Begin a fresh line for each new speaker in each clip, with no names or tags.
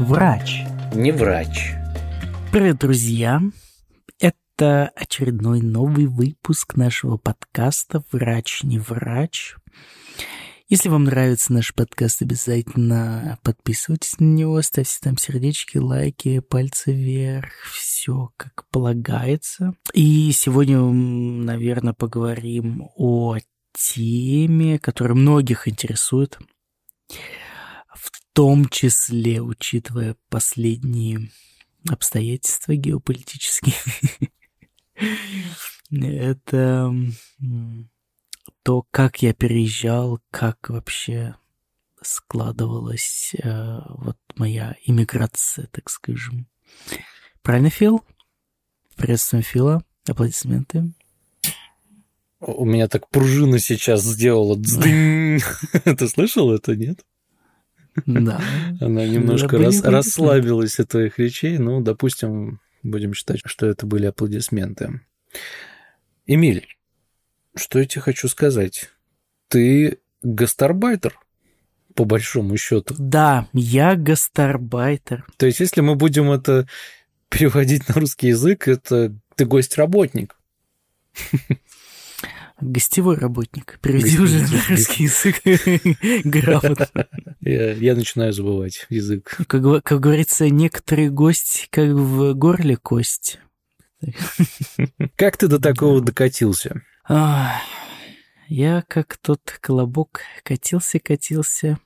Врач.
Не врач.
Привет, друзья. Это очередной новый выпуск нашего подкаста «Врач, не врач». Если вам нравится наш подкаст, обязательно подписывайтесь на него, ставьте там сердечки, лайки, пальцы вверх, все как полагается. И сегодня, наверное, поговорим о теме, которая многих интересует, том числе, учитывая последние обстоятельства геополитические. Это то, как я переезжал, как вообще складывалась э, вот моя иммиграция, так скажем. Правильно, Фил? Приветствуем Фила. Аплодисменты.
У меня так пружина сейчас сделала. Ты слышал это, нет?
Да.
Она немножко рас, расслабилась от твоих речей. Ну, допустим, будем считать, что это были аплодисменты. Эмиль, что я тебе хочу сказать? Ты гастарбайтер, по большому счету.
Да, я гастарбайтер.
То есть, если мы будем это переводить на русский язык, это ты гость-работник.
Гостевой работник. Переведи уже на русский язык грамотно.
Я, я начинаю забывать язык.
Как, как говорится, некоторые гости, как в горле кость.
Как ты до такого докатился?
Я как тот колобок катился-катился,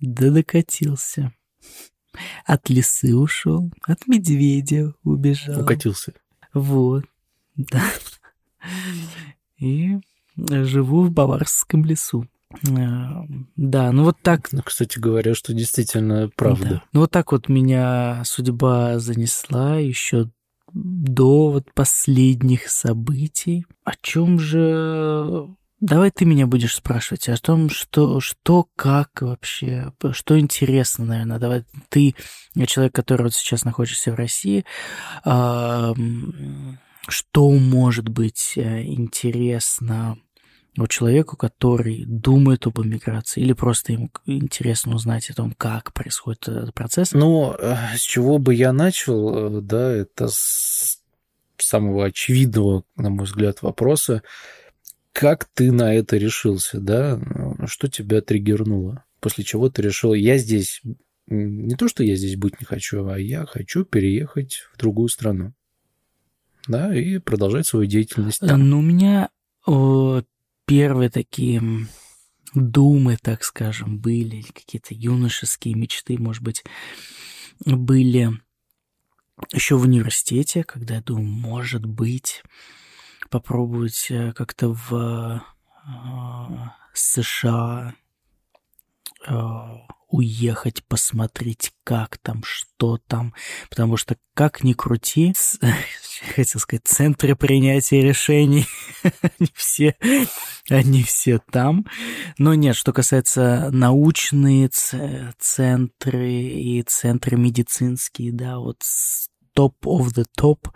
да докатился. От лисы ушел, от медведя убежал.
Укатился.
Вот, да. И живу в Баварском лесу. Да, ну вот так.
Ну, кстати говоря, что действительно правда. Да.
Ну вот так вот меня судьба занесла еще до вот последних событий. О чем же... Давай ты меня будешь спрашивать о том, что, что, как вообще, что интересно, наверное. Давай ты, человек, который вот сейчас находится в России, что может быть э, интересно вот человеку, который думает об эмиграции, или просто ему интересно узнать о том, как происходит этот процесс?
Ну, э, с чего бы я начал, э, да, это с самого очевидного, на мой взгляд, вопроса. Как ты на это решился, да? Что тебя триггернуло? После чего ты решил, я здесь, не то, что я здесь быть не хочу, а я хочу переехать в другую страну. Да, и продолжать свою деятельность там.
Ну, у меня первые такие думы, так скажем, были, какие-то юношеские мечты, может быть, были еще в университете, когда я думаю, может быть, попробовать э, как-то в э, США э, уехать, посмотреть, как там, что там, потому что, как ни крути, хотел сказать, центры принятия решений, они все, они все там. Но нет, что касается научные центры и центры медицинские, да, вот топ of the top,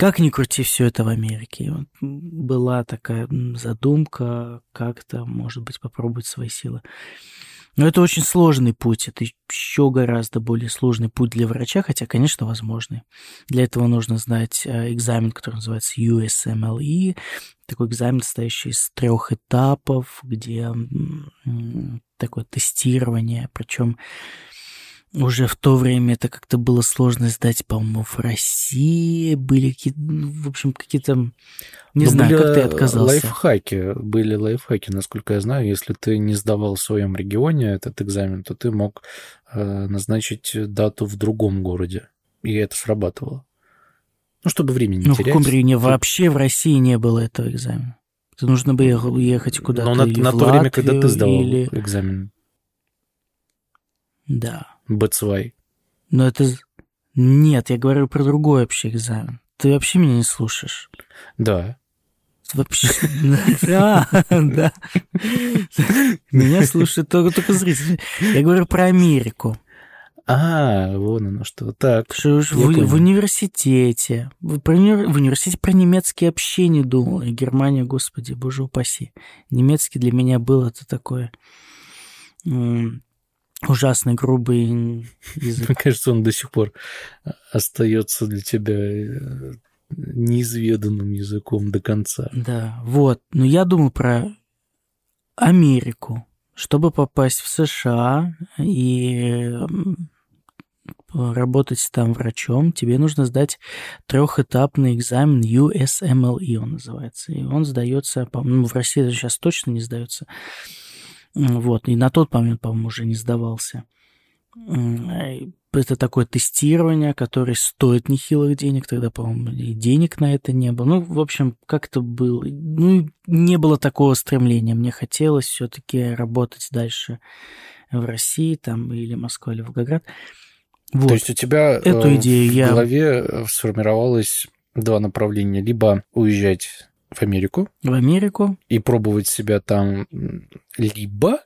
как ни крути, все это в Америке. Была такая задумка, как-то, может быть, попробовать свои силы. Но это очень сложный путь, это еще гораздо более сложный путь для врача, хотя, конечно, возможный. Для этого нужно знать э, экзамен, который называется USMLE, такой экзамен, состоящий из трех этапов, где такое тестирование, причем уже в то время это как-то было сложно сдать, по-моему, в России были какие-то, ну, в общем, какие-то, не Но ну, знаю, как ты отказался.
Лайфхаки, были лайфхаки, насколько я знаю, если ты не сдавал в своем регионе этот экзамен, то ты мог э, назначить дату в другом городе, и это срабатывало. Ну, чтобы времени не
ну,
терять.
Ну, в каком регионе? Вообще в России не было этого экзамена. Это нужно бы ехать куда-то
Но на, на то время, когда ты сдавал или... экзамен.
Да.
Бацвай.
Но это... Нет, я говорю про другой вообще экзамен. Ты вообще меня не слушаешь?
Да.
Вообще, да, да. Меня слушают только, только зрители. Я говорю про Америку.
А, вон оно что. Так.
Что в, в университете. В, про, в университете про немецкие общение думал. И Германия, господи, боже упаси. Немецкий для меня был это такое ужасный грубый язык.
Мне кажется, он до сих пор остается для тебя э, неизведанным языком до конца.
Да, вот. Но я думаю про Америку. Чтобы попасть в США и работать там врачом, тебе нужно сдать трехэтапный экзамен USMLE, он называется. И он сдается, по-моему, в России сейчас точно не сдается. Вот, и на тот момент, по-моему, уже не сдавался. Это такое тестирование, которое стоит нехилых денег, тогда, по-моему, и денег на это не было. Ну, в общем, как-то было. Ну, не было такого стремления. Мне хотелось все-таки работать дальше в России, там, или Москва, или Волгоград.
Вот. То есть у тебя Эту э, идею в я... голове э, сформировалось два направления. Либо уезжать в Америку.
В Америку.
И пробовать себя там. Либо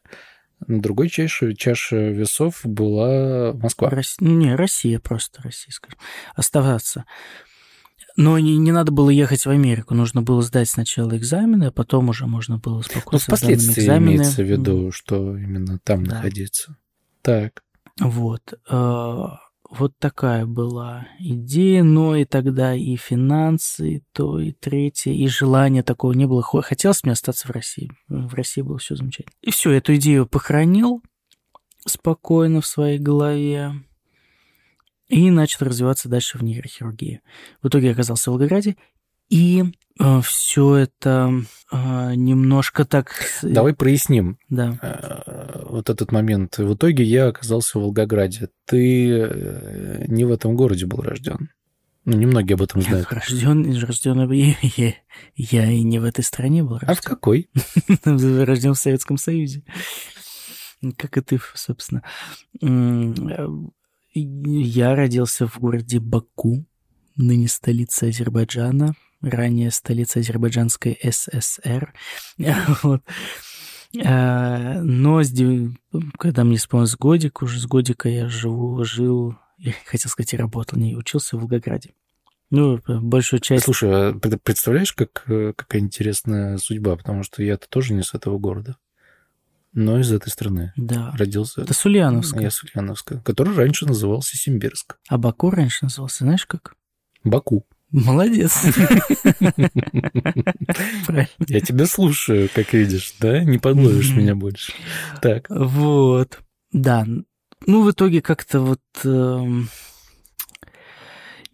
на другой чаше, чаше весов была Москва.
Рос... Не, Россия просто, Россия, скажем. Оставаться. Но не, не надо было ехать в Америку, нужно было сдать сначала экзамены, а потом уже можно было спокойно Ну,
впоследствии экзамены. имеется в виду, что именно там да. находиться. Так.
Вот. Э, вот такая была идея, но и тогда и финансы, и то, и третье, и желания такого не было. Хотелось мне остаться в России. В России было все замечательно. И все, эту идею похоронил спокойно в своей голове и начал развиваться дальше в нейрохирургии. В итоге я оказался в Волгограде, и э, все это э, немножко так...
Давай проясним.
Да.
Вот этот момент. В итоге я оказался в Волгограде. Ты э, не в этом городе был рожден. Ну, немногие об этом знают.
Рожден, рожден я, я, я и не в этой стране был рожден.
А в какой?
Рожден в Советском Союзе. Как и ты, собственно. Я родился в городе Баку, ныне столица Азербайджана, ранее столица Азербайджанской ССР. вот. А, но когда мне исполнилось годик, уже с годика я живу, жил, я хотел сказать, и работал, не учился в Волгограде. Ну, большую часть...
Слушай, а представляешь, как, какая интересная судьба? Потому что я-то тоже не с этого города, но из этой страны.
Да.
Родился...
Это Сульяновская.
Я Сульяновская, который раньше назывался Симбирск.
А Баку раньше назывался, знаешь как?
Баку.
Молодец.
Я тебя слушаю, как видишь, да? Не подловишь меня больше. Так.
Вот. Да. Ну, в итоге как-то вот эм,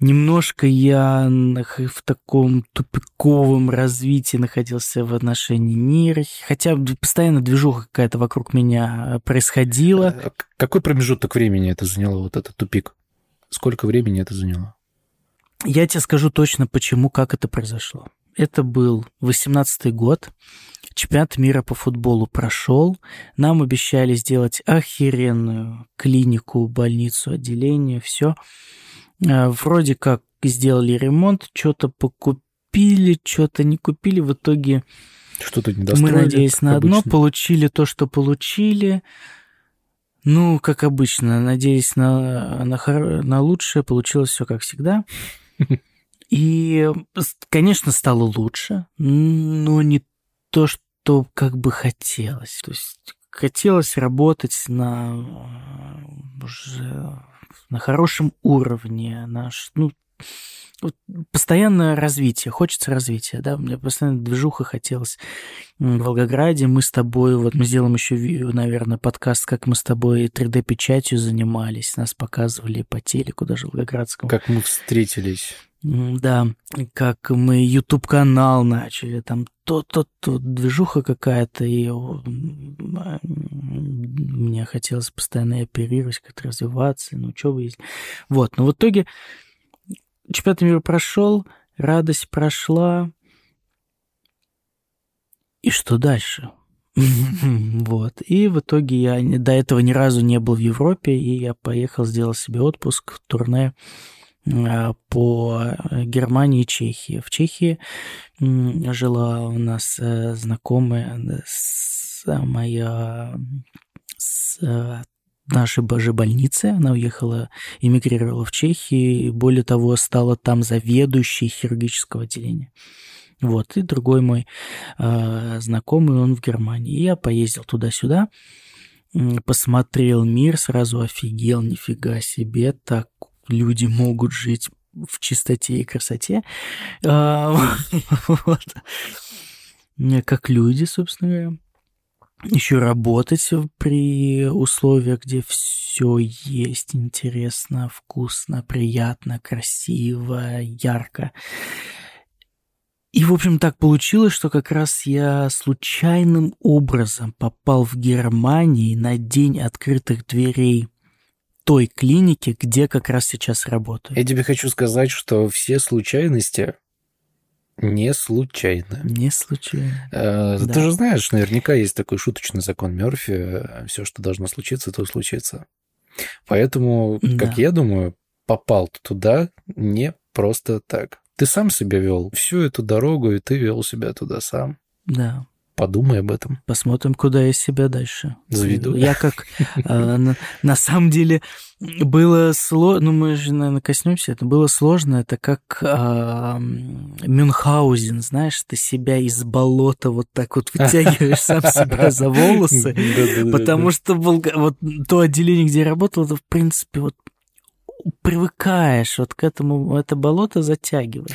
немножко я в таком тупиковом развитии находился в отношении мира, хотя постоянно движуха какая-то вокруг меня происходила. Э,
какой промежуток времени это заняло, вот этот тупик? Сколько времени это заняло?
Я тебе скажу точно, почему, как это произошло. Это был 18-й год, чемпионат мира по футболу прошел, нам обещали сделать охеренную клинику, больницу, отделение, все. А, вроде как сделали ремонт, что-то покупили, что-то не купили, в итоге
что-то
мы надеялись на одно, обычно. получили то, что получили. Ну, как обычно, надеясь на, на, на лучшее, получилось все как всегда. И, конечно, стало лучше, но не то, что как бы хотелось. То есть хотелось работать на уже на хорошем уровне, на, ну, постоянное развитие, хочется развития, да, мне постоянно движуха хотелось в Волгограде, мы с тобой, вот мы сделаем еще, наверное, подкаст, как мы с тобой 3D-печатью занимались, нас показывали по телеку даже Волгоградскому.
Как мы встретились.
Да, как мы YouTube-канал начали, там то-то-то, движуха какая-то, и мне хотелось постоянно оперировать, как-то развиваться, ну, что вы... Вот, но в итоге чемпионат мира прошел, радость прошла, и что дальше? Вот. И в итоге я до этого ни разу не был в Европе, и я поехал, сделал себе отпуск в турне а, по Германии и Чехии. В Чехии жила у нас э, знакомая моя с нашей же больницы. Она уехала, эмигрировала в Чехию, и более того, стала там заведующей хирургического отделения. Вот, и другой мой э, знакомый, он в Германии. Я поездил туда-сюда. посмотрел мир, сразу офигел, нифига себе, так люди могут жить в чистоте и красоте. А. Как люди, собственно говоря. Еще работать при условиях, где все есть интересно, вкусно, приятно, красиво, ярко. И, в общем, так получилось, что как раз я случайным образом попал в Германии на день открытых дверей той клиники, где как раз сейчас работаю.
Я тебе хочу сказать, что все случайности не случайно.
Не случайно.
Э, да. Ты же знаешь, наверняка есть такой шуточный закон Мерфи. Все, что должно случиться, то случится. Поэтому, да. как я думаю, попал ты туда не просто так. Ты сам себя вел всю эту дорогу, и ты вел себя туда сам.
Да.
Подумай об этом.
Посмотрим, куда я себя дальше
заведу.
Я как э, на, самом деле было сложно, ну мы же, наверное, коснемся, это было сложно, это как э, Мюнхгаузен, знаешь, ты себя из болота вот так вот вытягиваешь сам себя за волосы, потому что вот то отделение, где я работал, это в принципе вот привыкаешь вот к этому, это болото затягивает.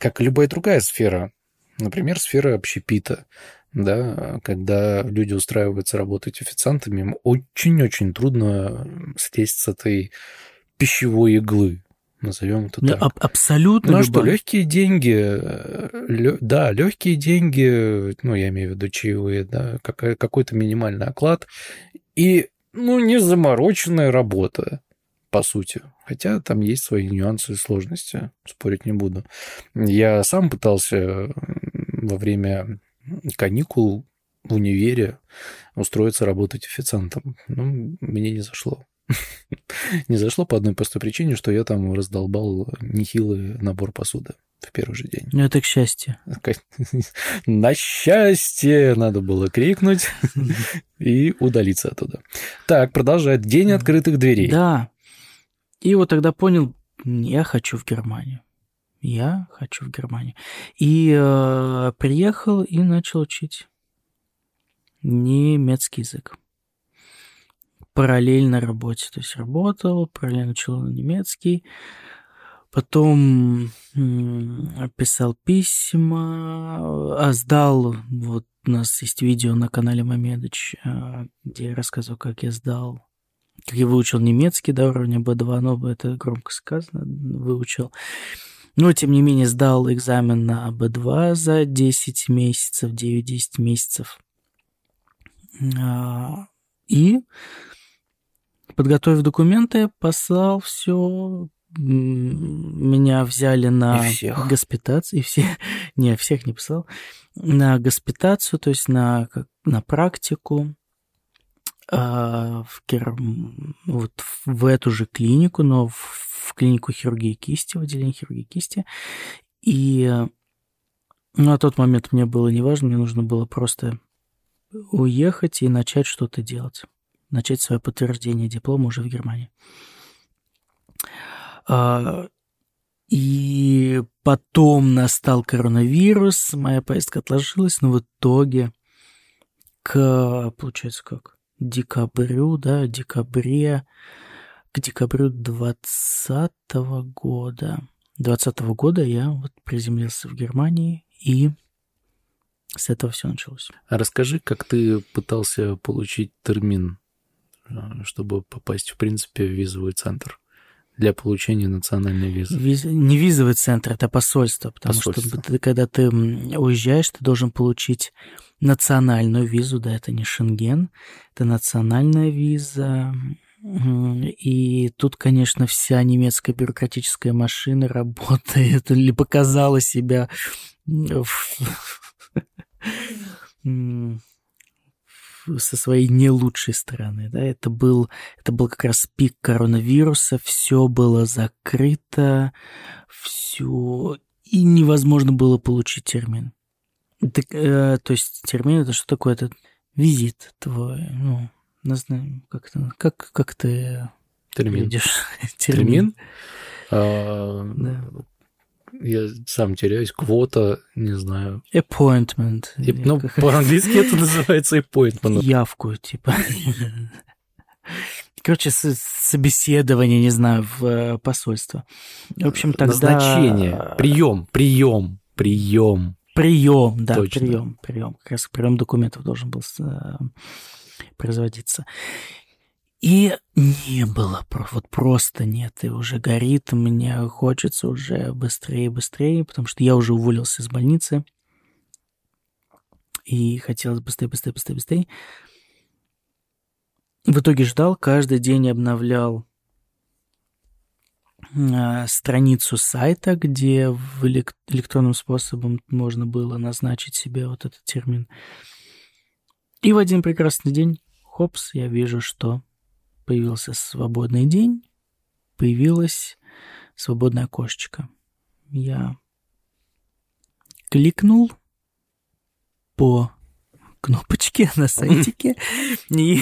Как и любая другая сфера. Например, сфера общепита. Да, когда люди устраиваются работать официантами, им очень-очень трудно слезть с этой пищевой иглы, назовем это ну, так.
Аб- абсолютно.
Ну а что, легкие деньги, э, лё, да, легкие деньги, ну, я имею в виду чаевые, да, какой-то минимальный оклад, и, ну, не замороченная работа по сути. Хотя там есть свои нюансы и сложности, спорить не буду. Я сам пытался во время каникул в универе устроиться работать официантом. Но мне не зашло. не зашло по одной простой причине, что я там раздолбал нехилый набор посуды в первый же день.
Ну, это к счастью.
На счастье надо было крикнуть и удалиться оттуда. Так, продолжает. День открытых дверей.
Да, и вот тогда понял, я хочу в Германию. Я хочу в Германию. И э, приехал и начал учить немецкий язык. Параллельно работе. То есть работал, параллельно учил немецкий. Потом писал письма, а сдал, вот у нас есть видео на канале Мамедыч, э, где я рассказывал, как я сдал как я выучил немецкий до уровня B2, но это громко сказано, выучил. Но, тем не менее, сдал экзамен на B2 за 10 месяцев, 9-10 месяцев. А, и, подготовив документы, послал все. Меня взяли на госпитацию. И все, не, всех не послал. На госпитацию, то есть на, на практику а, в, Кир... вот в эту же клинику, но в, в клинику хирургии кисти, в отделении хирургии кисти. И ну, на тот момент мне было неважно, мне нужно было просто уехать и начать что-то делать. Начать свое подтверждение диплома уже в Германии. А, и потом настал коронавирус, моя поездка отложилась, но в итоге к, получается, как? декабрю, да, декабре, к декабрю 2020 года. 2020 года я вот приземлился в Германии, и с этого все началось.
А расскажи, как ты пытался получить термин, э, чтобы попасть, в принципе, в визовый центр для получения национальной визы?
Виз... Не визовый центр, это посольство, потому посольство. что ты, когда ты уезжаешь, ты должен получить национальную визу, да, это не Шенген, это национальная виза. И тут, конечно, вся немецкая бюрократическая машина работает или показала себя со своей не лучшей стороны. Да? Это, был, это был как раз пик коронавируса, все было закрыто, все, и невозможно было получить термин. Так, э, то есть термин это что такое? Это визит твой, ну, как, это, как, как ты
термин.
видишь
термин? термин? А,
да.
я сам теряюсь, квота, не знаю.
Appointment.
И, ну, по-английски это называется appointment.
Явку, типа. Короче, собеседование, не знаю, в э, посольство. В общем, тогда...
Назначение, прием, прием, прием.
Прием, да, Точно. прием, прием. Как раз прием документов должен был э, производиться. И не было, вот просто нет, и уже горит, мне хочется уже быстрее, быстрее, потому что я уже уволился из больницы, и хотелось быстрее, быстрее, быстрее, быстрее. В итоге ждал, каждый день обновлял э, страницу сайта, где в элек- электронным способом можно было назначить себе вот этот термин. И в один прекрасный день, хопс, я вижу, что появился свободный день, появилось свободное окошечко. Я кликнул по кнопочке на сайтике. И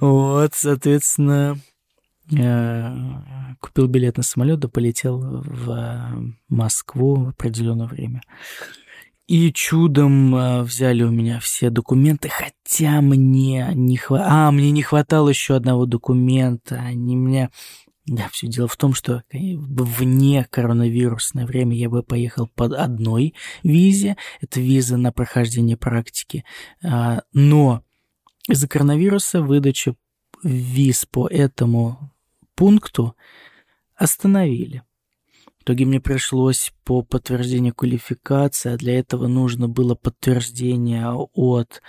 вот, соответственно, купил билет на самолет, да полетел в Москву в определенное время. И чудом э, взяли у меня все документы, хотя мне не хватало... А, мне не хватало еще одного документа. Они меня... Да, все дело в том, что вне коронавирусное время я бы поехал под одной визе. Это виза на прохождение практики. А, но из-за коронавируса выдачу виз по этому пункту остановили итоге мне пришлось по подтверждению квалификации, а для этого нужно было подтверждение от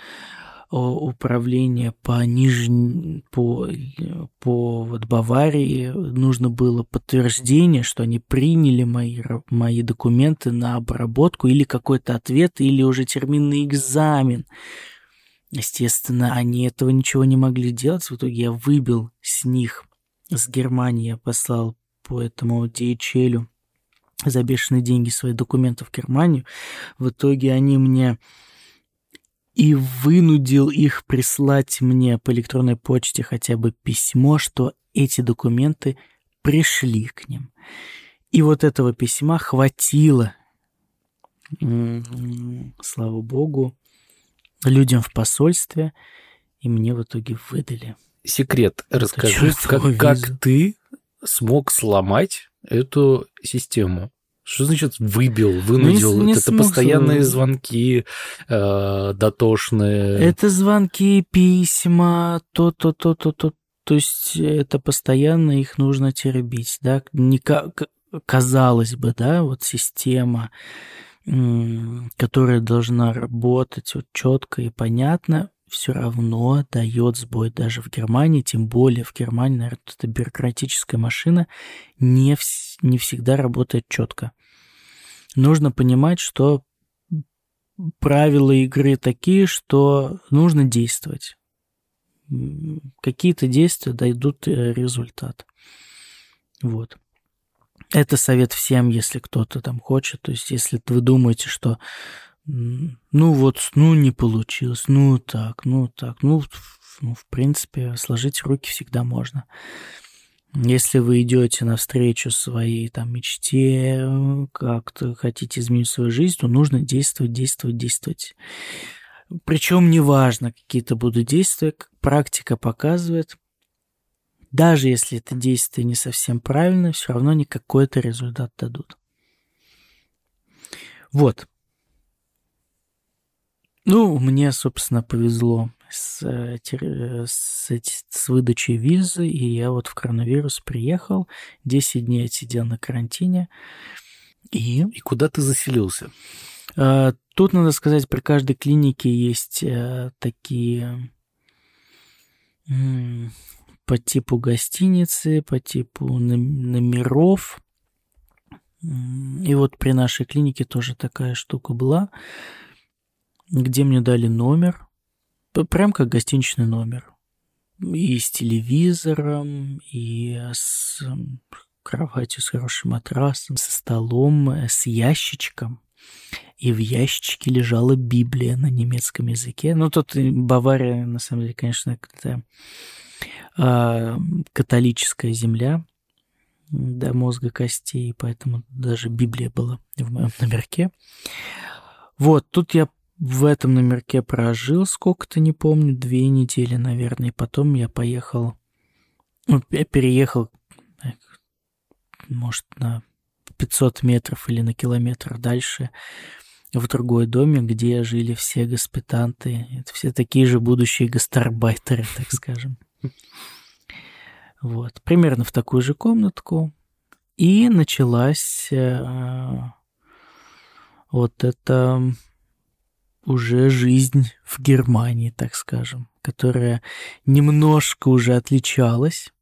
управления по нижней, по, по вот Баварии нужно было подтверждение, что они приняли мои, мои документы на обработку или какой-то ответ, или уже терминный экзамен. Естественно, они этого ничего не могли делать. В итоге я выбил с них, с Германии я послал по этому DHL за бешеные деньги свои документы в Германию. В итоге они мне и вынудил их прислать мне по электронной почте хотя бы письмо, что эти документы пришли к ним. И вот этого письма хватило, слава богу, людям в посольстве, и мне в итоге выдали.
Секрет, расскажи, как, как ты смог сломать эту систему. Что значит выбил, вынудил? Не, не это смог... постоянные звонки э, дотошные.
Это звонки, письма, то-то, то-то, то. То есть это постоянно их нужно теребить, да? Не казалось бы, да, вот система, которая должна работать вот четко и понятно, все равно дает сбой даже в Германии, тем более в Германии, наверное, эта бюрократическая машина не, вс- не всегда работает четко. Нужно понимать, что правила игры такие, что нужно действовать. Какие-то действия дойдут э, результат. Вот. Это совет всем, если кто-то там хочет. То есть, если вы думаете, что ну вот, ну не получилось, ну так, ну так, ну, ну в принципе, сложить руки всегда можно. Если вы идете навстречу своей там мечте, как-то хотите изменить свою жизнь, то нужно действовать, действовать, действовать. Причем неважно, какие-то будут действия, как практика показывает, даже если это действие не совсем правильное, все равно не какой-то результат дадут. Вот. Ну, мне, собственно, повезло с, э, с, с выдачей визы, и я вот в коронавирус приехал, 10 дней отсидел на карантине. И,
и куда ты заселился?
А, тут, надо сказать, при каждой клинике есть а, такие по типу гостиницы, по типу номеров. И вот при нашей клинике тоже такая штука была где мне дали номер, прям как гостиничный номер. И с телевизором, и с кроватью с хорошим матрасом, со столом, э, с ящичком. И в ящичке лежала Библия на немецком языке. Ну, тут Бавария, на самом деле, конечно, это э, католическая земля. до мозга костей, поэтому даже Библия была в моем номерке. Вот, тут я в этом номерке прожил сколько-то, не помню, две недели, наверное, и потом я поехал, ну, я переехал, может, на 500 метров или на километр дальше в другой доме, где жили все госпитанты. Это все такие же будущие гастарбайтеры, так скажем. Вот, примерно в такую же комнатку. И началась э, вот эта уже жизнь в Германии, так скажем, которая немножко уже отличалась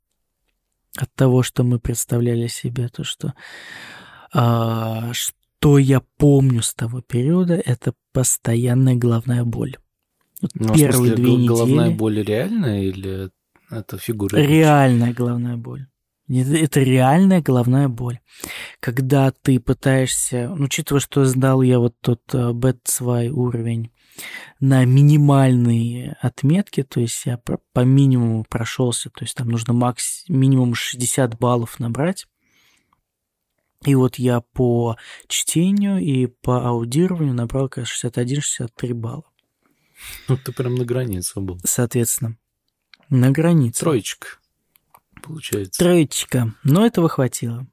от того, что мы представляли себе, то, что, а, что я помню с того периода, это постоянная головная боль.
Вот ну, первые смысле, две недели... Головная боль реальная или это фигура?
Реальная головная боль. Это реальная головная боль. Когда ты пытаешься, ну, учитывая, что сдал я вот тот B2 э, уровень на минимальные отметки, то есть я по минимуму прошелся, то есть там нужно макс, минимум 60 баллов набрать. И вот я по чтению и по аудированию набрал, кажется, 61-63 балла.
Ну, ты прям на границе был.
Соответственно, на границе.
Троечка получается.
Троечка. Но этого хватило.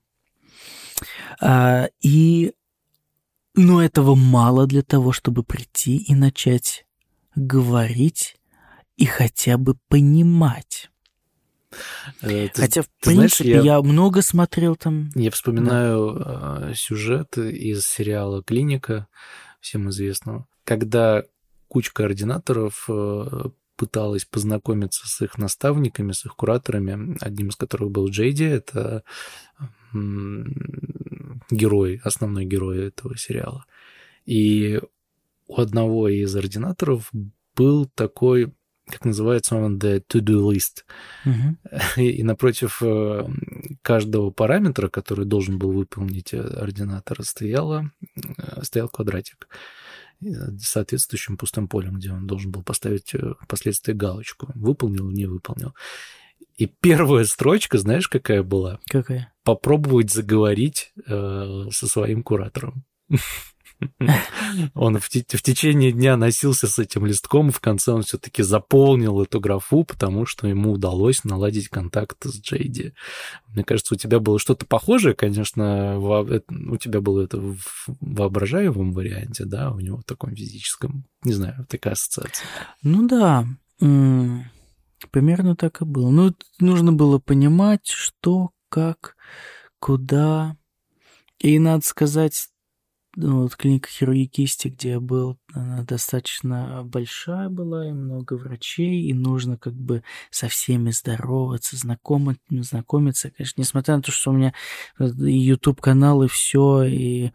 А, и... Но этого мало для того, чтобы прийти и начать говорить и хотя бы понимать. Э, ты, Хотя, в ты принципе, знаешь, я, я много смотрел там.
Я вспоминаю да. сюжет из сериала «Клиника», всем известного, когда куча координаторов э, пыталась познакомиться с их наставниками, с их кураторами, одним из которых был Джейди, это герой, основной герой этого сериала. И у одного из ординаторов был такой, как называется он, the to-do list. Uh-huh. И, и напротив э, каждого параметра, который должен был выполнить ординатор, стояла, э, стоял квадратик соответствующим пустым полем, где он должен был поставить э, впоследствии галочку. Выполнил, не выполнил. И первая строчка, знаешь, какая была?
Какая?
Попробовать заговорить э, со своим куратором. Он в, в течение дня носился с этим листком, в конце он все-таки заполнил эту графу, потому что ему удалось наладить контакт с Джейди. Мне кажется, у тебя было что-то похожее, конечно, у тебя было это в воображаемом варианте, да, у него в таком физическом, не знаю, такая ассоциация.
Ну да, примерно так и было. Ну, нужно было понимать, что, как, куда. И надо сказать, вот клиника хирургии кисти, где я был, она достаточно большая была, и много врачей, и нужно как бы со всеми здороваться, знакомить, знакомиться. Конечно, несмотря на то, что у меня YouTube-канал и все, и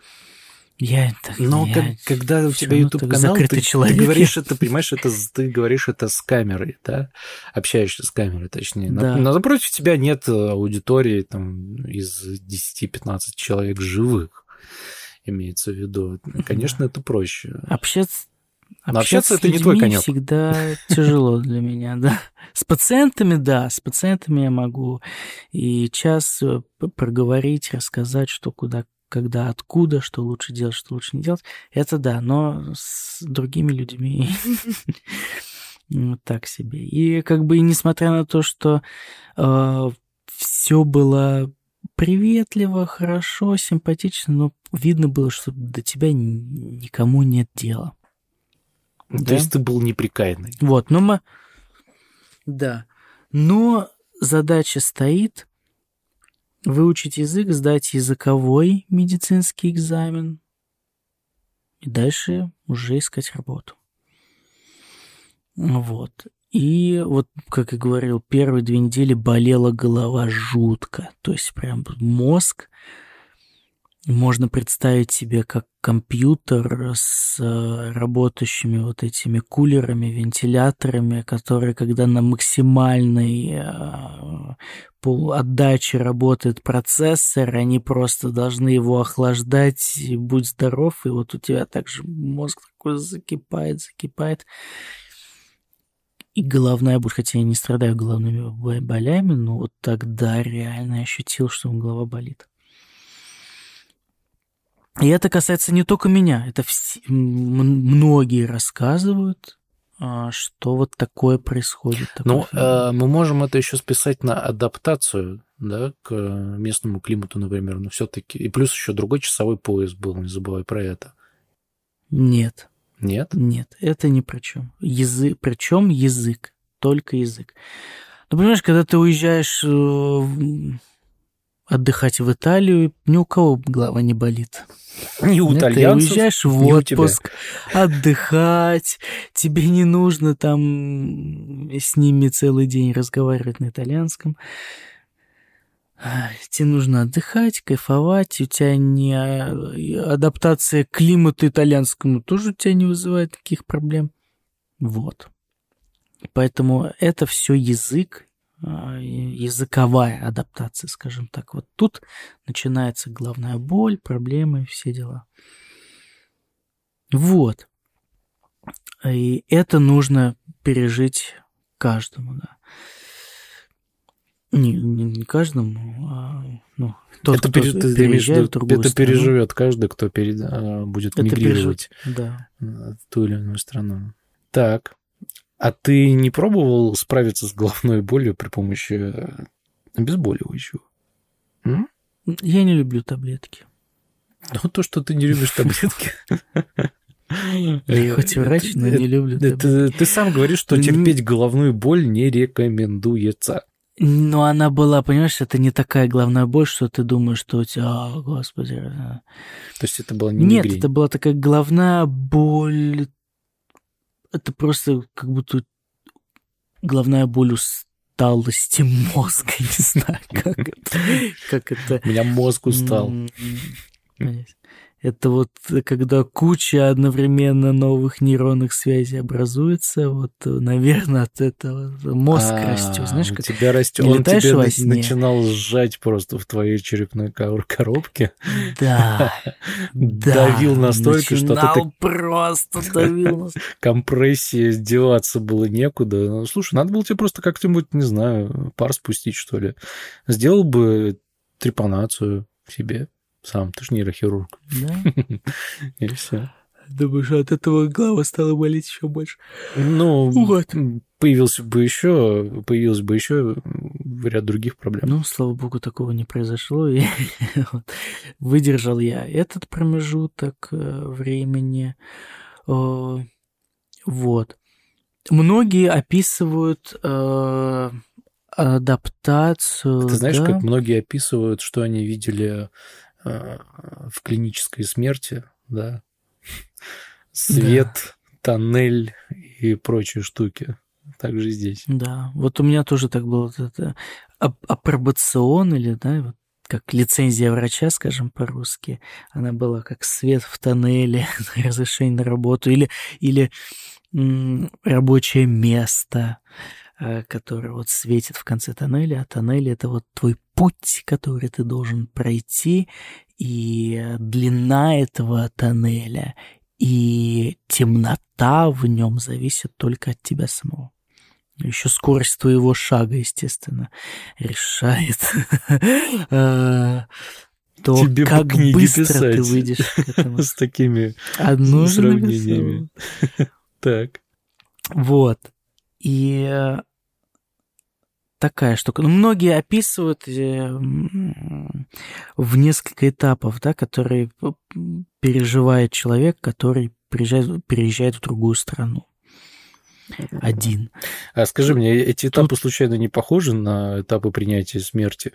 я
так, Но я, как, когда у тебя YouTube канал, ты, человек. ты говоришь это, понимаешь, это ты говоришь это с камерой, да, общаешься с камерой, точнее. Да. Но, но напротив тебя нет аудитории там из 10-15 человек живых имеется в виду. Конечно, это проще.
Общаться но общаться, общаться это не твой конек. всегда тяжело для меня, да. С пациентами, да, с пациентами я могу и час э, проговорить, рассказать, что куда, когда, откуда, что лучше делать, что лучше не делать. Это да, но с другими людьми так себе. И как бы несмотря на то, что э, все было приветливо, хорошо, симпатично, но видно было, что до тебя никому нет дела.
То да? есть ты был неприкаянный.
Вот, но мы... Да. Но задача стоит выучить язык, сдать языковой медицинский экзамен и дальше уже искать работу. Вот. И вот, как я говорил, первые две недели болела голова жутко. То есть прям мозг можно представить себе как компьютер с э, работающими вот этими кулерами, вентиляторами, которые, когда на максимальной э, отдаче работает процессор, они просто должны его охлаждать, и будь здоров, и вот у тебя также мозг такой закипает, закипает. И головная боль, хотя я не страдаю головными болями, но вот тогда реально ощутил, что голова болит. И это касается не только меня, это все, многие рассказывают, а, что вот такое происходит.
Ну, э, мы можем это еще списать на адаптацию, да, к местному климату, например, но все-таки и плюс еще другой часовой пояс был, не забывай про это.
Нет.
Нет?
Нет, это ни при чем. Язык, причем язык, только язык. Ну, понимаешь, когда ты уезжаешь э, отдыхать в Италию, ни у кого голова не болит.
Не у итальянцев,
Ты уезжаешь в отпуск, отдыхать, тебе не нужно там с ними целый день разговаривать на итальянском. Тебе нужно отдыхать, кайфовать, у тебя не а, адаптация к климату итальянскому тоже у тебя не вызывает таких проблем. Вот. Поэтому это все язык, а, языковая адаптация, скажем так. Вот тут начинается главная боль, проблемы, все дела. Вот. И это нужно пережить каждому, да. Не, не, не каждому, а ну,
тот, это кто пере, переезжает в другую Это страну. переживет каждый, кто перед, а, будет это мигрировать
да.
в ту или иную страну. Так, а ты не пробовал справиться с головной болью при помощи обезболивающего?
М? Я не люблю таблетки.
Ну, то, что ты не любишь таблетки.
Я хоть врач, но не люблю
таблетки. Ты сам говоришь, что терпеть головную боль не рекомендуется.
Но она была, понимаешь, это не такая главная боль, что ты думаешь, что у тебя, о, господи. То
есть это была не
Нет,
мигрень.
это была такая головная боль. Это просто как будто главная боль усталости мозга, не знаю, как это. Как это.
У меня мозг устал.
Это вот когда куча одновременно новых нейронных связей образуется, вот, наверное, от этого мозг а, растет. Знаешь, как
тебя растет, он тебе во сне. начинал сжать просто в твоей черепной коробке.
Да,
Давил настолько, что ты...
просто давил.
Компрессия, сдеваться было некуда. Ну, слушай, надо было тебе просто как-нибудь, не знаю, пар спустить, что ли. Сделал бы трепанацию себе сам, ты же нейрохирург.
Да.
И все.
Думаешь, от этого голова стала болеть еще больше?
Ну, вот. появился бы еще, появилось бы еще ряд других проблем.
Ну, слава богу, такого не произошло. И выдержал я этот промежуток э, времени. Вот. Многие описывают э, адаптацию.
Ты знаешь,
да?
как многие описывают, что они видели Э, в клинической смерти, да, свет, да. тоннель и прочие штуки. Так же здесь.
Да, вот у меня тоже так было. Вот это апробацион или, да, вот как лицензия врача, скажем по-русски, она была как свет в тоннеле, разрешение на работу, или, или м, рабочее место, Э, который вот светит в конце тоннеля, а тоннель — это вот твой путь, который ты должен пройти, и длина этого тоннеля, и темнота в нем зависит только от тебя самого. Еще скорость твоего шага, естественно, решает э, то, Тебе как быстро ты выйдешь к этому.
С такими
сравнениями.
Так.
Вот. И э, такая штука. Ну, многие описывают э, в несколько этапов, да, которые переживает человек, который приезжает, переезжает в другую страну. Один.
А скажи мне, эти этапы Тут... случайно не похожи на этапы принятия смерти?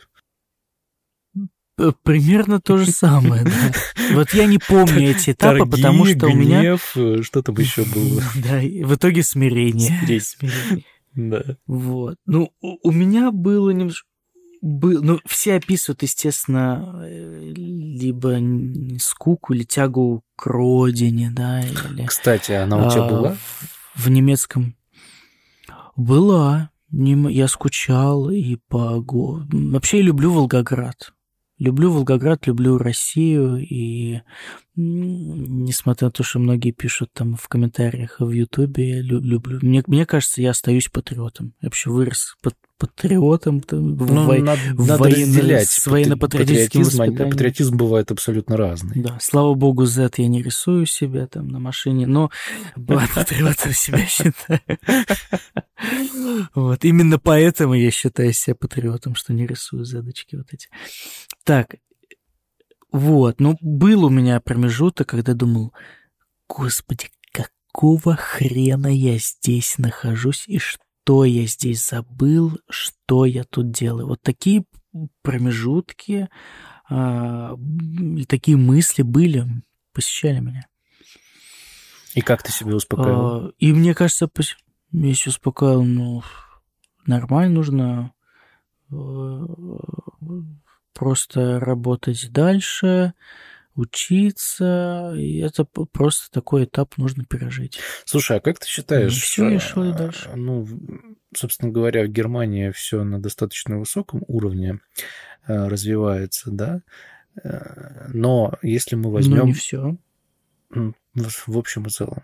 Примерно то же самое, да. Вот я не помню эти этапы, Торги, потому что у меня...
гнев, э, что там еще было?
Да, в итоге смирение.
Смирение. Да.
Вот. Ну, у, меня было немножко... Был, ну, все описывают, естественно, э, либо скуку или тягу к родине, да, или...
Кстати, она у тебя а, была?
В, в немецком. Была. Я скучал и по... Вообще я люблю Волгоград. Люблю Волгоград, люблю Россию, и несмотря на то, что многие пишут там в комментариях в Ютубе, люблю. Мне, мне кажется, я остаюсь патриотом. Я вообще вырос под патриотом там,
ну, в, надо, в надо военно, с
военно-патриотическим
патриотизм, воспитанием. Патриотизм бывает абсолютно разный.
Да, слава богу, Z я не рисую себя там на машине, но патриотом себя считаю. Вот, именно поэтому я считаю себя патриотом, что не рисую задочки вот эти. Так, вот, ну, был у меня промежуток, когда думал, господи, какого хрена я здесь нахожусь и что я здесь забыл, что я тут делаю. Вот такие промежутки а, и такие мысли были, посещали меня.
И как ты себя успокоил?
А, и мне кажется, я себя успокоил, ну, нормально, нужно э, просто работать дальше, учиться, и это просто такой этап нужно пережить.
Слушай, а как ты считаешь?
все, я шел дальше.
Ну, собственно говоря, в Германии все на достаточно высоком уровне э, развивается, да? Э, но если мы возьмем... Ну,
не все.
В общем и целом.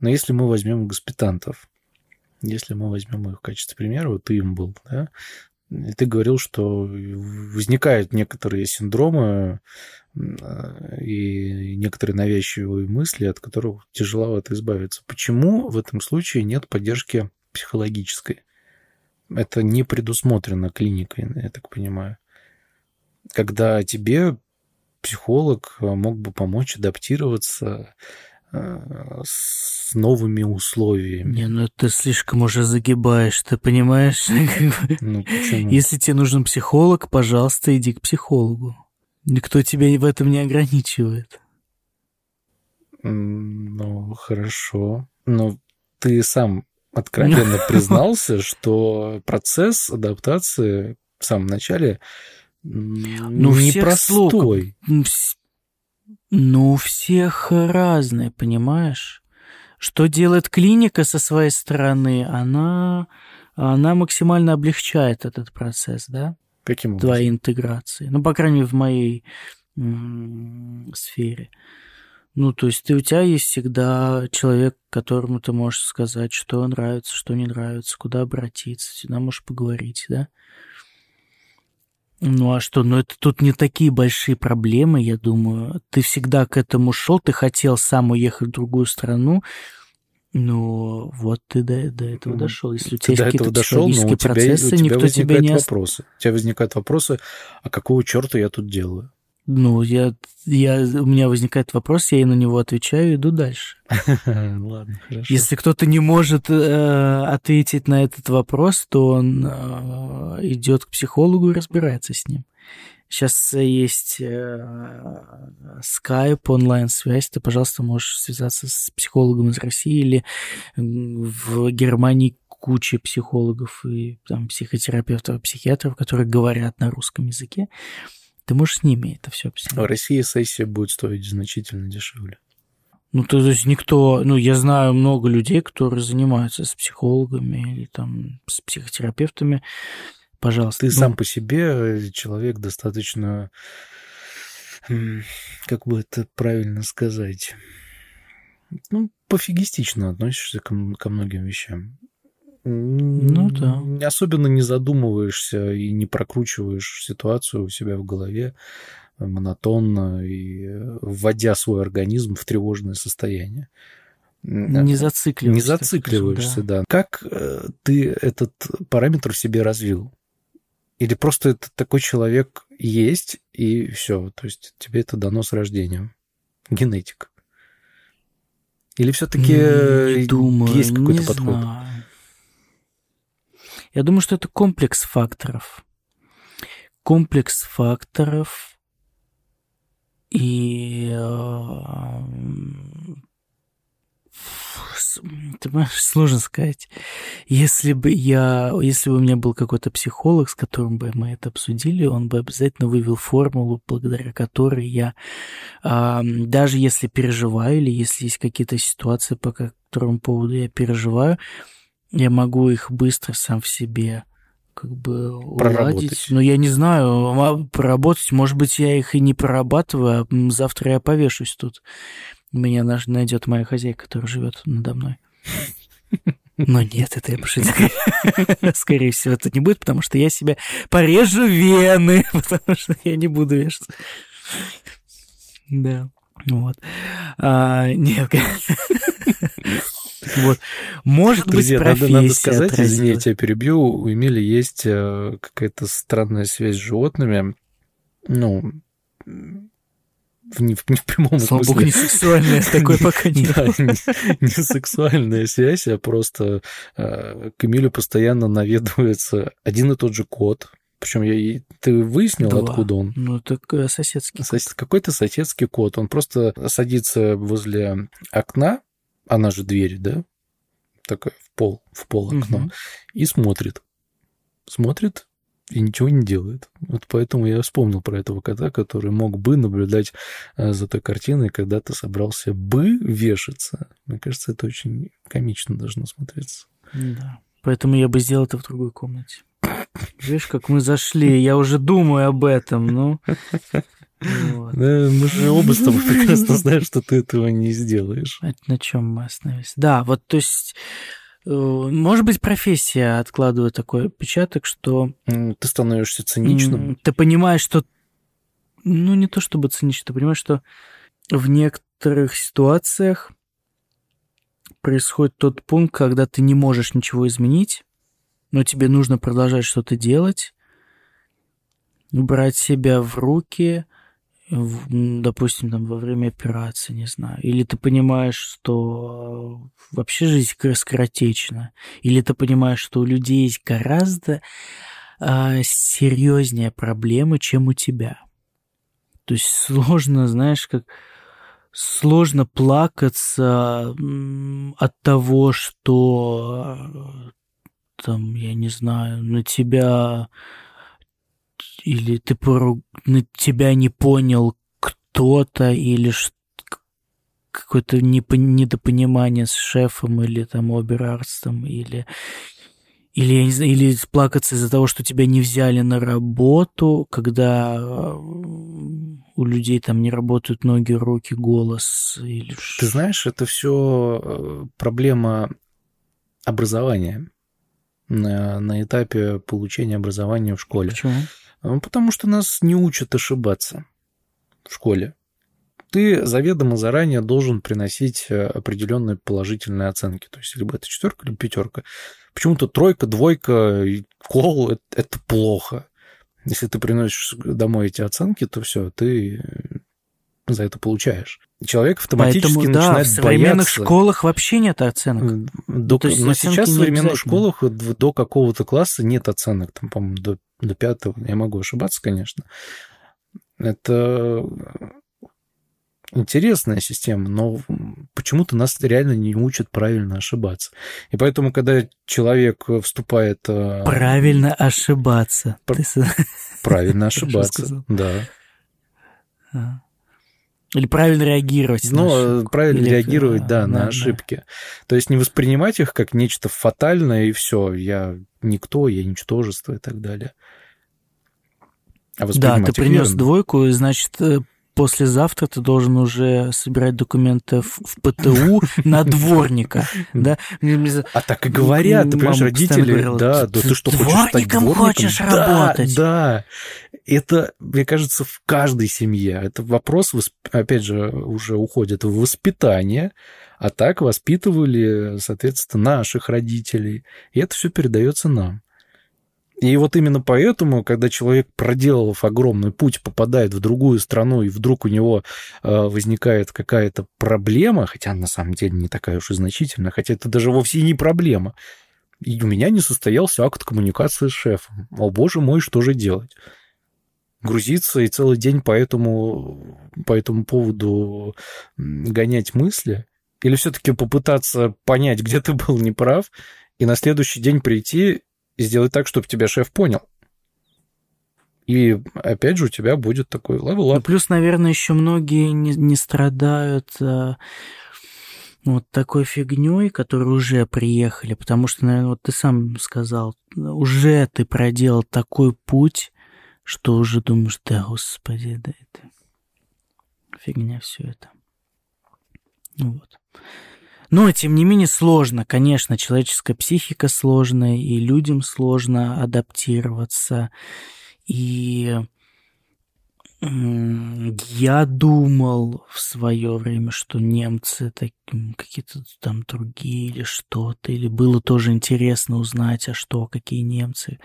Но если мы возьмем госпитантов, если мы возьмем их в качестве примера, вот ты им был, да, ты говорил, что возникают некоторые синдромы и некоторые навязчивые мысли, от которых тяжеловато избавиться. Почему в этом случае нет поддержки психологической? Это не предусмотрено клиникой, я так понимаю. Когда тебе психолог мог бы помочь адаптироваться Э, с новыми условиями.
Не, ну ты слишком уже загибаешь, ты понимаешь?
Ну, почему?
Если тебе нужен психолог, пожалуйста, иди к психологу. Никто тебя в этом не ограничивает.
Ну, хорошо. Но ты сам откровенно признался, что процесс адаптации в самом начале ну, непростой.
Ну, у всех разные, понимаешь? Что делает клиника со своей стороны? Она, она максимально облегчает этот процесс, да?
Каким образом?
Твоей интеграции. Ну, по крайней мере, в моей м- сфере. Ну, то есть ты, у тебя есть всегда человек, которому ты можешь сказать, что нравится, что не нравится, куда обратиться, всегда можешь поговорить, да? Ну а что, ну это тут не такие большие проблемы, я думаю. Ты всегда к этому шел, ты хотел сам уехать в другую страну, ну, вот ты до, до этого дошел. Если у тебя ты есть какие-то дошел, но у тебя, процессы, у тебя никто тебя не...
вопросы. У тебя возникают вопросы, а какого черта я тут делаю?
Ну, я, я, у меня возникает вопрос, я и на него отвечаю и иду дальше.
Ладно, хорошо.
Если кто-то не может э, ответить на этот вопрос, то он э, идет к психологу и разбирается с ним. Сейчас есть э, Skype, онлайн-связь, ты, пожалуйста, можешь связаться с психологом из России или в Германии куча психологов и там, психотерапевтов, психиатров, которые говорят на русском языке. Ты можешь с ними это все объяснить.
В России сессия будет стоить значительно дешевле.
Ну, то есть никто, ну, я знаю много людей, которые занимаются с психологами или там с психотерапевтами. Пожалуйста.
Ты ну, сам по себе человек достаточно, как бы это правильно сказать, ну, пофигистично относишься ко, ко многим вещам.
Ну да.
Особенно не задумываешься и не прокручиваешь ситуацию у себя в голове монотонно и э, вводя свой организм в тревожное состояние.
Не зацикливаешься.
Не зацикливаешься, да. да. Как э, ты этот параметр в себе развил? Или просто это такой человек есть, и все, то есть тебе это дано с рождения? Генетика. Или все-таки есть какой-то подход? Знаю.
Я думаю, что это комплекс факторов. Комплекс факторов и э, ты понимаешь, сложно сказать. Если бы я, если бы у меня был какой-то психолог, с которым бы мы это обсудили, он бы обязательно вывел формулу, благодаря которой я, а, даже если переживаю или если есть какие-то ситуации, по которому поводу я переживаю, я могу их быстро сам в себе как бы уладить. Но я не знаю, а, проработать, может быть, я их и не прорабатываю, а завтра я повешусь тут. Меня найдет моя хозяйка, которая живет надо мной. Но нет, это я пошутил. Скорее всего, это не будет, потому что я себе порежу вены, потому что я не буду вешаться. Да, вот. А, нет, вот. Может Друзья, быть, профессия надо, надо сказать, отразила.
извини, я тебя перебью, у Эмили есть э, какая-то странная связь с животными. Ну, в, не, в, не в прямом
Слава
смысле.
Богу, не сексуальная, такой пока не
Да, не сексуальная связь, а просто э, к Эмилю постоянно наведывается один и тот же кот, причем я ты выяснил, Два. откуда он?
Ну, так э, соседский.
Сос... Какой-то соседский кот. Он просто садится возле окна, она же дверь, да? Такая в пол, в пол окно, угу. и смотрит. Смотрит и ничего не делает. Вот поэтому я вспомнил про этого кота, который мог бы наблюдать э, за той картиной, когда ты собрался бы вешаться. Мне кажется, это очень комично должно смотреться.
Да. Поэтому я бы сделал это в другой комнате. Видишь, как мы зашли, я уже думаю об этом, ну.
Вот. Да, мы же оба с тобой прекрасно знаем, что ты этого не сделаешь.
На чем мы остановились? Да, вот то есть э, может быть, профессия откладывает такой отпечаток, что...
Ты становишься циничным.
Ты понимаешь, что... Ну, не то чтобы циничным, ты понимаешь, что в некоторых ситуациях происходит тот пункт, когда ты не можешь ничего изменить, но тебе нужно продолжать что-то делать, брать себя в руки, допустим, там, во время операции, не знаю, или ты понимаешь, что вообще жизнь скоротечна, или ты понимаешь, что у людей есть гораздо а, серьезнее проблемы, чем у тебя. То есть сложно, знаешь, как сложно плакаться от того, что там, я не знаю, на тебя или ты пору... тебя не понял кто-то, или какое-то недопонимание с шефом или там оберарстом, или или, я не знаю, или плакаться из-за того, что тебя не взяли на работу, когда у людей там не работают ноги, руки, голос. Или...
Ты знаешь, это все э, проблема образования на, на этапе получения образования в школе.
Почему?
Ну, потому что нас не учат ошибаться в школе. Ты заведомо заранее должен приносить э, определенные положительные оценки. То есть, либо это четверка, либо пятерка. Почему-то тройка, двойка, кол это, это плохо. Если ты приносишь домой эти оценки, то все, ты за это получаешь. Человек автоматически Поэтому, начинает да, в
современных
бояться.
школах вообще нет оценок.
До, ну, но сейчас в современных школах до какого-то класса нет оценок. Там, по-моему, до, до пятого. Я могу ошибаться, конечно. Это интересная система, но почему-то нас реально не учат правильно ошибаться. И поэтому, когда человек вступает... Э,
правильно ошибаться.
Пр... Правильно ошибаться, да. А.
Или правильно реагировать.
Ну, правильно Или... реагировать, да, да, на ошибки. Да. То есть не воспринимать их как нечто фатальное и все, я никто, я ничтожество и так далее.
А да, ты принес верно. двойку, значит, э, послезавтра ты должен уже собирать документы в, в ПТУ на дворника, да?
А так и говорят, ты понимаешь, родители, да, да ты что, хочешь стать дворником?
хочешь работать?
Да, это, мне кажется, в каждой семье. Это вопрос, опять же, уже уходит в воспитание, а так воспитывали, соответственно, наших родителей. И это все передается нам. И вот именно поэтому, когда человек, проделав огромный путь, попадает в другую страну, и вдруг у него э, возникает какая-то проблема, хотя на самом деле не такая уж и значительная, хотя это даже вовсе не проблема, и у меня не состоялся акт коммуникации с шефом. О, боже мой, что же делать? грузиться и целый день по этому, по этому поводу гонять мысли? Или все-таки попытаться понять, где ты был неправ, и на следующий день прийти и сделать так, чтобы тебя шеф понял? И опять же у тебя будет такой level
Ну, плюс, наверное, еще многие не, не страдают а, вот такой фигней, которые уже приехали, потому что, наверное, вот ты сам сказал, уже ты проделал такой путь, что уже думаешь, да, господи, да это фигня все это. Ну вот. Но, тем не менее, сложно. Конечно, человеческая психика сложная, и людям сложно адаптироваться. И я думал в свое время, что немцы какие-то там другие или что-то, или было тоже интересно узнать, а что, какие немцы.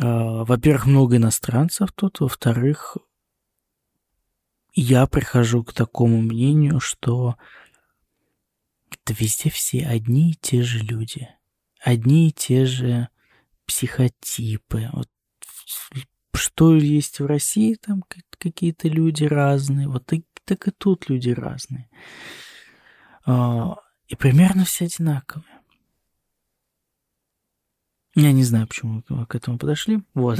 А, во-первых, много иностранцев тут, во-вторых, я прихожу к такому мнению, что это везде все одни и те же люди, одни и те же психотипы. Вот что есть в России, там какие-то люди разные, вот так, так и тут люди разные. А, и примерно все одинаковые. Я не знаю, почему мы к этому подошли. Вот.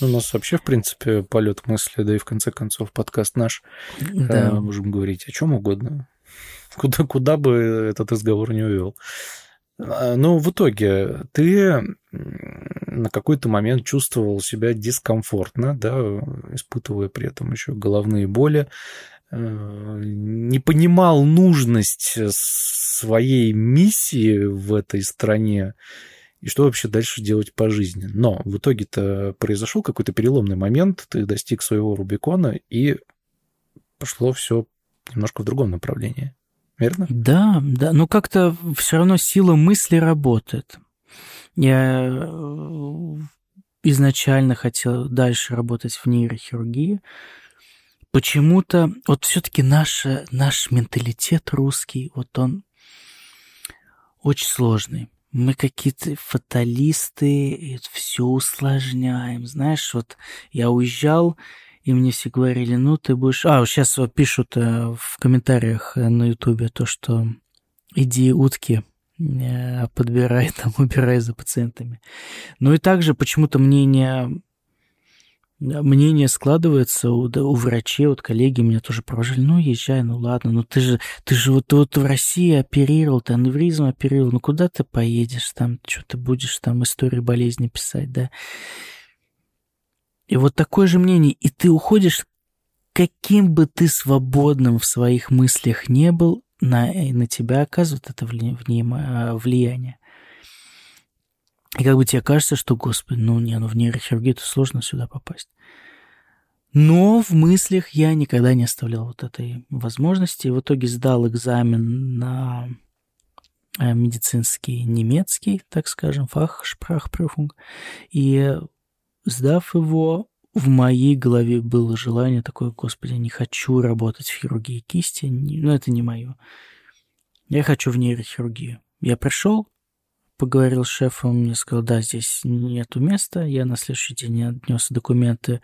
У нас вообще, в принципе, полет мысли, да и в конце концов подкаст наш. Да. Э, можем говорить о чем угодно. Куда, куда бы этот разговор не увел. А, но в итоге ты на какой-то момент чувствовал себя дискомфортно, да, испытывая при этом еще головные боли, э, не понимал нужность своей миссии в этой стране и что вообще дальше делать по жизни. Но в итоге-то произошел какой-то переломный момент, ты достиг своего Рубикона, и пошло все немножко в другом направлении верно?
Да, да, но как-то все равно сила мысли работает. Я э, изначально хотел дальше работать в нейрохирургии. Почему-то вот все-таки наш, наш менталитет русский, вот он очень сложный. Мы какие-то фаталисты, все усложняем. Знаешь, вот я уезжал, и мне все говорили, ну, ты будешь... А, сейчас вот пишут э, в комментариях э, на Ютубе то, что иди утки э, подбирай, там, убирай за пациентами. Ну и также почему-то мнение мнение складывается у, у врачей, вот коллеги меня тоже провожали, ну, езжай, ну, ладно, ну, ты же, ты же вот, вот в России оперировал, ты аневризм оперировал, ну, куда ты поедешь там, что ты будешь там истории болезни писать, да? И вот такое же мнение, и ты уходишь, каким бы ты свободным в своих мыслях не был, на, на тебя оказывает это а, влияние. И как бы тебе кажется, что, господи, ну не, ну в нейрохирургию это сложно сюда попасть. Но в мыслях я никогда не оставлял вот этой возможности. И в итоге сдал экзамен на э, медицинский немецкий, так скажем, фах шпрахпрюфунг. И Сдав его, в моей голове было желание такое, господи, не хочу работать в хирургии кисти, ну это не мое. Я хочу в нейрохирургию. Я пришел, поговорил с шефом, мне сказал, да, здесь нету места. Я на следующий день отнес документы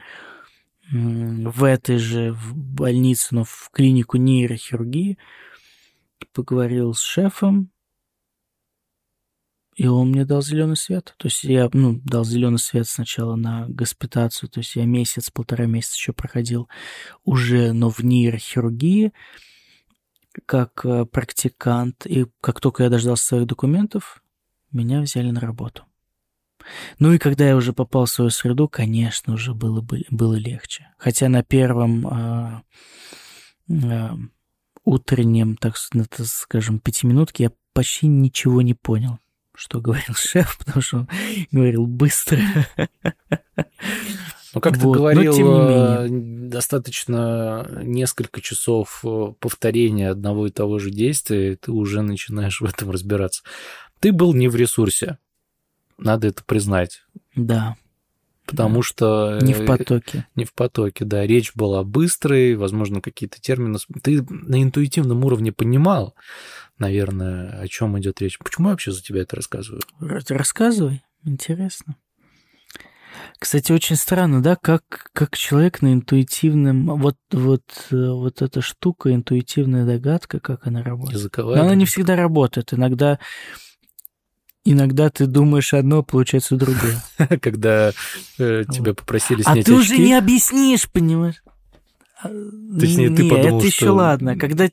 в этой же больнице, но в клинику нейрохирургии. Поговорил с шефом, и он мне дал зеленый свет. То есть я, ну, дал зеленый свет сначала на госпитацию, то есть я месяц, полтора месяца еще проходил уже, но в нейрохирургии, как э, практикант. И как только я дождался своих документов, меня взяли на работу. Ну и когда я уже попал в свою среду, конечно, уже было, было легче. Хотя на первом э, э, утреннем, так, скажем, пятиминутке я почти ничего не понял что говорил шеф, потому что он говорил быстро.
Ну, как вот. ты говорил, Но, тем не э, менее. достаточно несколько часов э, повторения одного и того же действия, и ты уже начинаешь в этом разбираться. Ты был не в ресурсе, надо это признать.
Да.
Потому да. что...
Не в э, потоке.
Не в потоке, да. Речь была быстрой, возможно, какие-то термины... Ты на интуитивном уровне понимал, наверное, о чем идет речь. Почему я вообще за тебя это рассказываю?
Рассказывай, интересно. Кстати, очень странно, да, как, как человек на интуитивном... Вот, вот, вот эта штука, интуитивная догадка, как она работает.
Языковая.
Но она не всегда работает. Иногда Иногда ты думаешь одно, получается другое.
Когда э, тебя попросили снять
А ты уже не объяснишь, понимаешь?
Точнее, ты подумал,
это еще ладно. Когда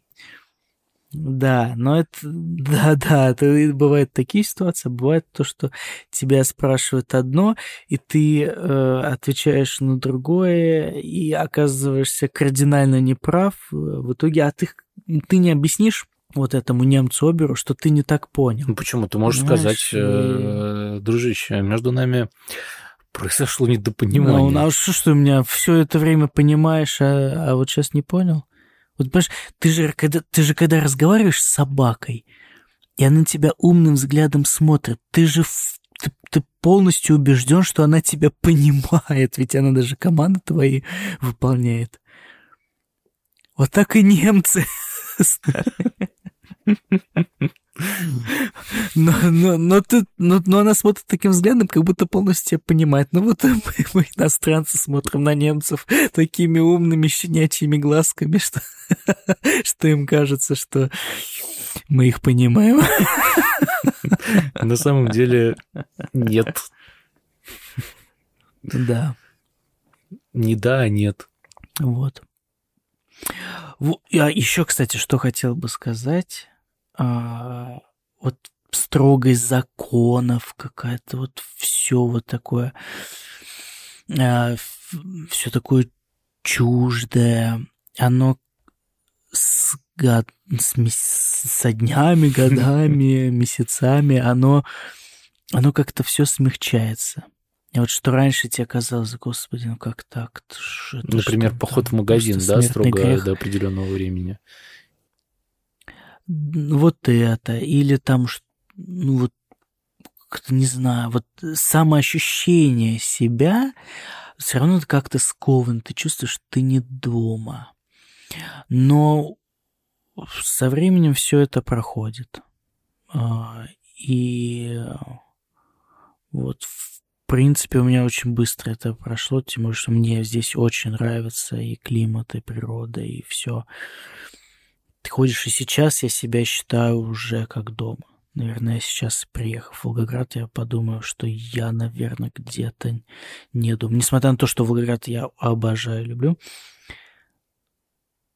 Да, но это, да, да, это бывают такие ситуации, бывает то, что тебя спрашивают одно, и ты э, отвечаешь на другое, и оказываешься кардинально неправ в итоге, а ты, ты не объяснишь вот этому немцу Оберу, что ты не так понял.
Ну почему? Ты можешь Понимаешь? сказать, э, дружище, между нами произошло недопонимание.
Ну, а что, что у меня все это время понимаешь, а, а вот сейчас не понял? Вот, понимаешь, ты же, когда, ты же когда разговариваешь с собакой, и она на тебя умным взглядом смотрит, ты же ты, ты полностью убежден, что она тебя понимает, ведь она даже команды твои выполняет. Вот так и немцы. Но, но, но, ты, но, но она смотрит таким взглядом, как будто полностью тебя понимает. Ну вот мы, мы иностранцы смотрим на немцев такими умными щенячьими глазками, что, что им кажется, что мы их понимаем.
На самом деле нет.
Да.
Не да, а нет.
Вот. Я еще, кстати, что хотел бы сказать а, вот строгость законов, какая-то вот все вот такое, а, все такое чуждое, оно с, год, с, со днями, годами, месяцами, оно, оно как-то все смягчается. И вот что раньше тебе казалось, господи, ну как так?
Это Например, что, поход там, в магазин, да, строго грех. до определенного времени
вот это, или там, ну вот, не знаю, вот самоощущение себя, все равно ты как-то скован, ты чувствуешь, что ты не дома. Но со временем все это проходит. А, и вот в принципе у меня очень быстро это прошло, тем более, что мне здесь очень нравится и климат, и природа, и все. Ты ходишь, и сейчас я себя считаю уже как дома. Наверное, сейчас, приехав в Волгоград, я подумаю, что я, наверное, где-то не дома. Несмотря на то, что Волгоград я обожаю, люблю.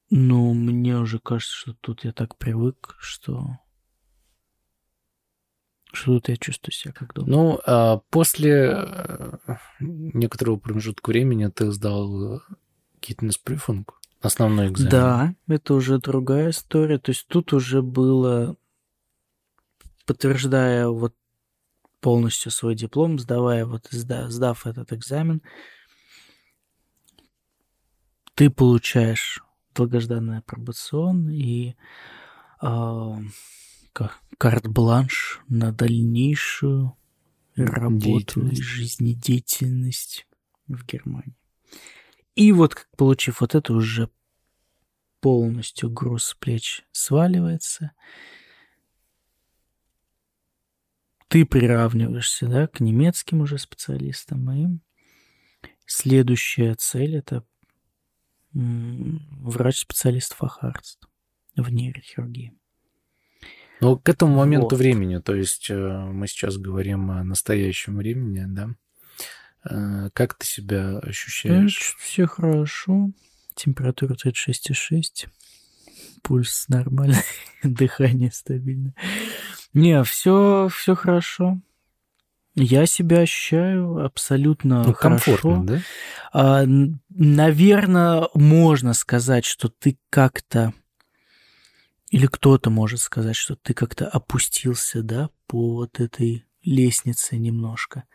Но мне уже кажется, что тут я так привык, что что тут я чувствую себя как дома.
Ну, а после э, некоторого промежутка времени ты сдал Китнес-прифунг основной экзамен.
Да, это уже другая история. То есть тут уже было, подтверждая вот полностью свой диплом, сдавая вот, сдав этот экзамен, ты получаешь долгожданный апробацион и э, карт-бланш на дальнейшую работу и жизнедеятельность в Германии. И вот, получив вот это, уже полностью груз с плеч сваливается. Ты приравниваешься, да, к немецким уже специалистам моим. Следующая цель – это врач-специалист фахарст в нейрохирургии.
Ну, к этому моменту вот. времени, то есть э, мы сейчас говорим о настоящем времени, да? Э, как ты себя ощущаешь?
Все хорошо. Температура 36,6. Пульс нормальный. Дыхание стабильное. Не, все, все хорошо. Я себя ощущаю абсолютно ну, хорошо. Комфортно, да? А, наверное, можно сказать, что ты как-то или кто-то может сказать, что ты как-то опустился, да, по вот этой лестнице немножко.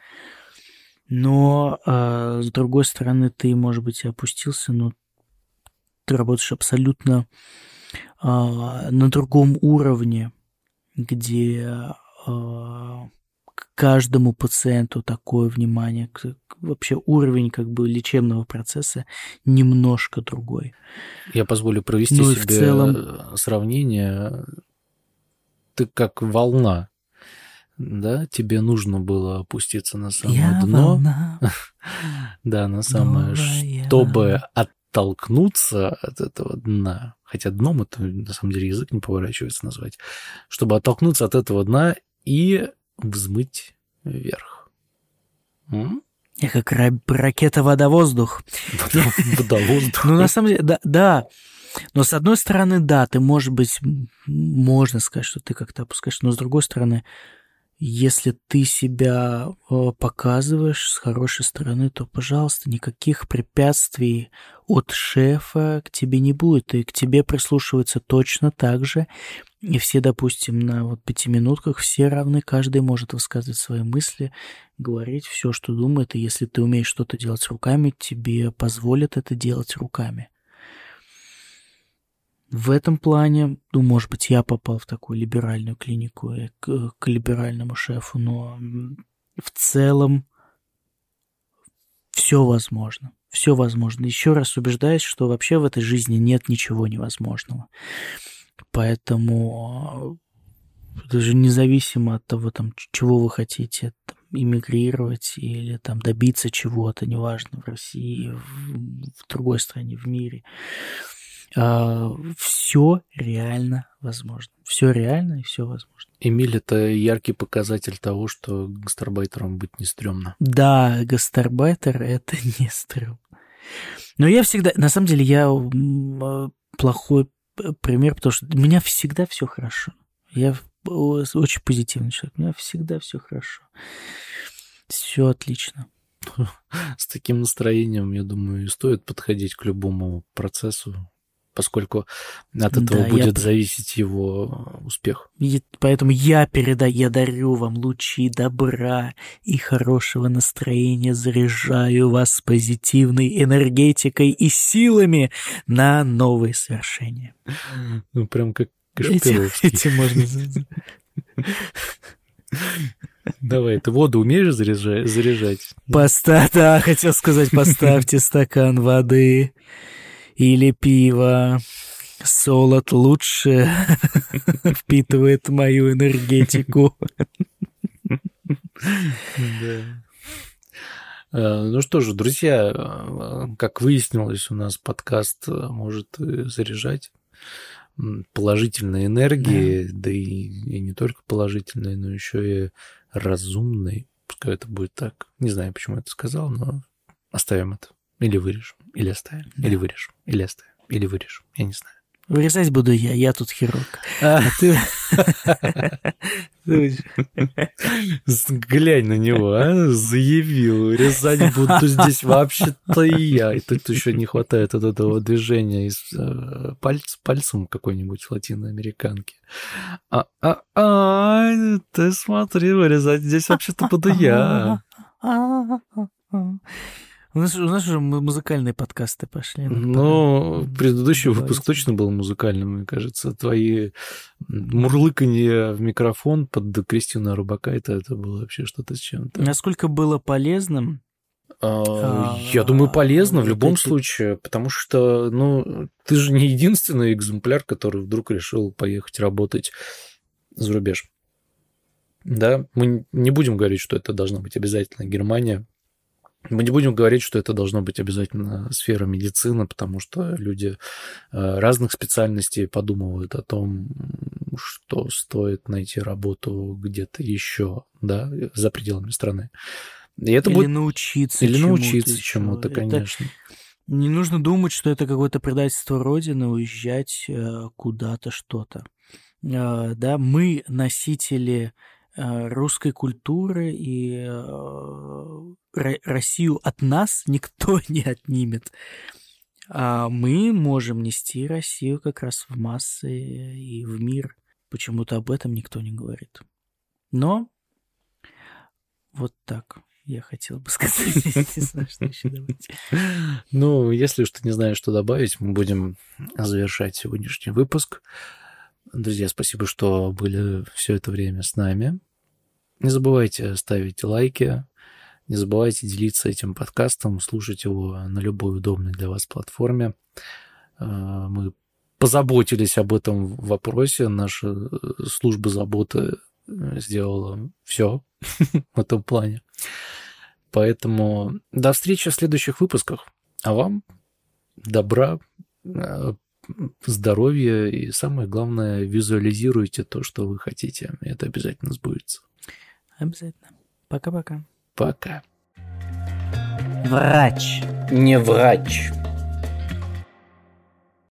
Но, э, с другой стороны, ты, может быть, и опустился, но ты работаешь абсолютно э, на другом уровне, где э, к каждому пациенту такое внимание, к, вообще уровень как бы лечебного процесса немножко другой.
Я позволю провести ну, себе в целом... сравнение. Ты как волна да, тебе нужно было опуститься на самое Я дно. Волна, да, на самое, чтобы оттолкнуться от этого дна. Хотя дном это, на самом деле, язык не поворачивается назвать. Чтобы оттолкнуться от этого дна и взмыть вверх.
М? Я как ракета вода-воздух.
Вода-воздух.
Ну, на самом деле, да, да. Но с одной стороны, да, ты, может быть, можно сказать, что ты как-то опускаешь, но с другой стороны, если ты себя э, показываешь с хорошей стороны, то, пожалуйста, никаких препятствий от шефа к тебе не будет, и к тебе прислушиваются точно так же. И все, допустим, на вот пятиминутках все равны, каждый может высказывать свои мысли, говорить все, что думает, и если ты умеешь что-то делать руками, тебе позволят это делать руками. В этом плане, ну, может быть, я попал в такую либеральную клинику э, к, к либеральному шефу, но в целом все возможно. Все возможно. Еще раз убеждаюсь, что вообще в этой жизни нет ничего невозможного. Поэтому даже независимо от того, там, чего вы хотите, там, иммигрировать или там добиться чего-то, неважно, в России, в, в другой стране, в мире, а, все реально возможно. Все реально и все возможно.
Эмиль — это яркий показатель того, что гастарбайтером быть не стрёмно.
Да, гастарбайтер — это не стрёмно. Но я всегда... На самом деле я а, плохой пример, потому что у меня всегда все хорошо. Я очень позитивный человек. У меня всегда все хорошо. Все отлично.
С таким настроением, я думаю, стоит подходить к любому процессу, поскольку от этого да, будет я... зависеть его успех.
И поэтому я передаю, я дарю вам лучи добра и хорошего настроения, заряжаю вас позитивной энергетикой и силами на новые свершения.
Ну, прям как
Этим, этим можно...
Давай, ты воду умеешь заряжать? заряжать?
Поста... Да, хотел сказать, поставьте стакан воды или пиво. Солод лучше впитывает мою энергетику.
Э, ну что же, друзья, э, как выяснилось, у нас подкаст э, может заряжать положительной энергии, да, да и, и не только положительной, но еще и разумной. Пускай это будет так. Не знаю, почему я это сказал, но оставим это. Или вырежем, или оставим, да. или вырежем, или оставим, или вырежем. Я не знаю.
Вырезать буду я, я тут хирург. А, а ты...
Глянь на него, а? Заявил. Вырезать буду здесь вообще-то и я. И тут еще не хватает от этого движения из э, пальц, пальцем какой-нибудь латиноамериканки. А, а, а, ты смотри, вырезать здесь вообще-то буду я.
У нас, у нас уже музыкальные подкасты пошли.
Ну, предыдущий выпуск точно был музыкальным, мне кажется. Твои мурлыканье в микрофон под Кристину Рубака, это, это было вообще что-то с чем-то.
Насколько было полезным?
А, я думаю, полезно в любом случае, потому что, ну, ты же не единственный экземпляр, который вдруг решил поехать работать за рубеж. Да, мы не будем говорить, что это должна быть обязательно Германия, мы не будем говорить, что это должно быть обязательно сфера медицины, потому что люди э, разных специальностей подумывают о том, что стоит найти работу где-то еще, да, за пределами страны.
И это или будет... научиться
Или чему-то научиться чему-то, конечно. Это...
Не нужно думать, что это какое-то предательство Родины, уезжать э, куда-то, что-то. Э, да, мы носители русской культуры и э, Россию от нас никто не отнимет. А мы можем нести Россию как раз в массы и в мир. Почему-то об этом никто не говорит. Но вот так я хотел бы сказать. Не знаю, что еще добавить.
Ну, если что не знаю, что добавить, мы будем завершать сегодняшний выпуск. Друзья, спасибо, что были все это время с нами. Не забывайте ставить лайки, не забывайте делиться этим подкастом, слушать его на любой удобной для вас платформе. А, мы позаботились об этом вопросе. Наша э, служба заботы э, сделала все в этом плане. Поэтому до встречи в следующих выпусках. А вам добра, здоровья и самое главное, визуализируйте то, что вы хотите. Это обязательно сбудется.
Обязательно. Пока-пока.
Пока.
Врач.
Не врач.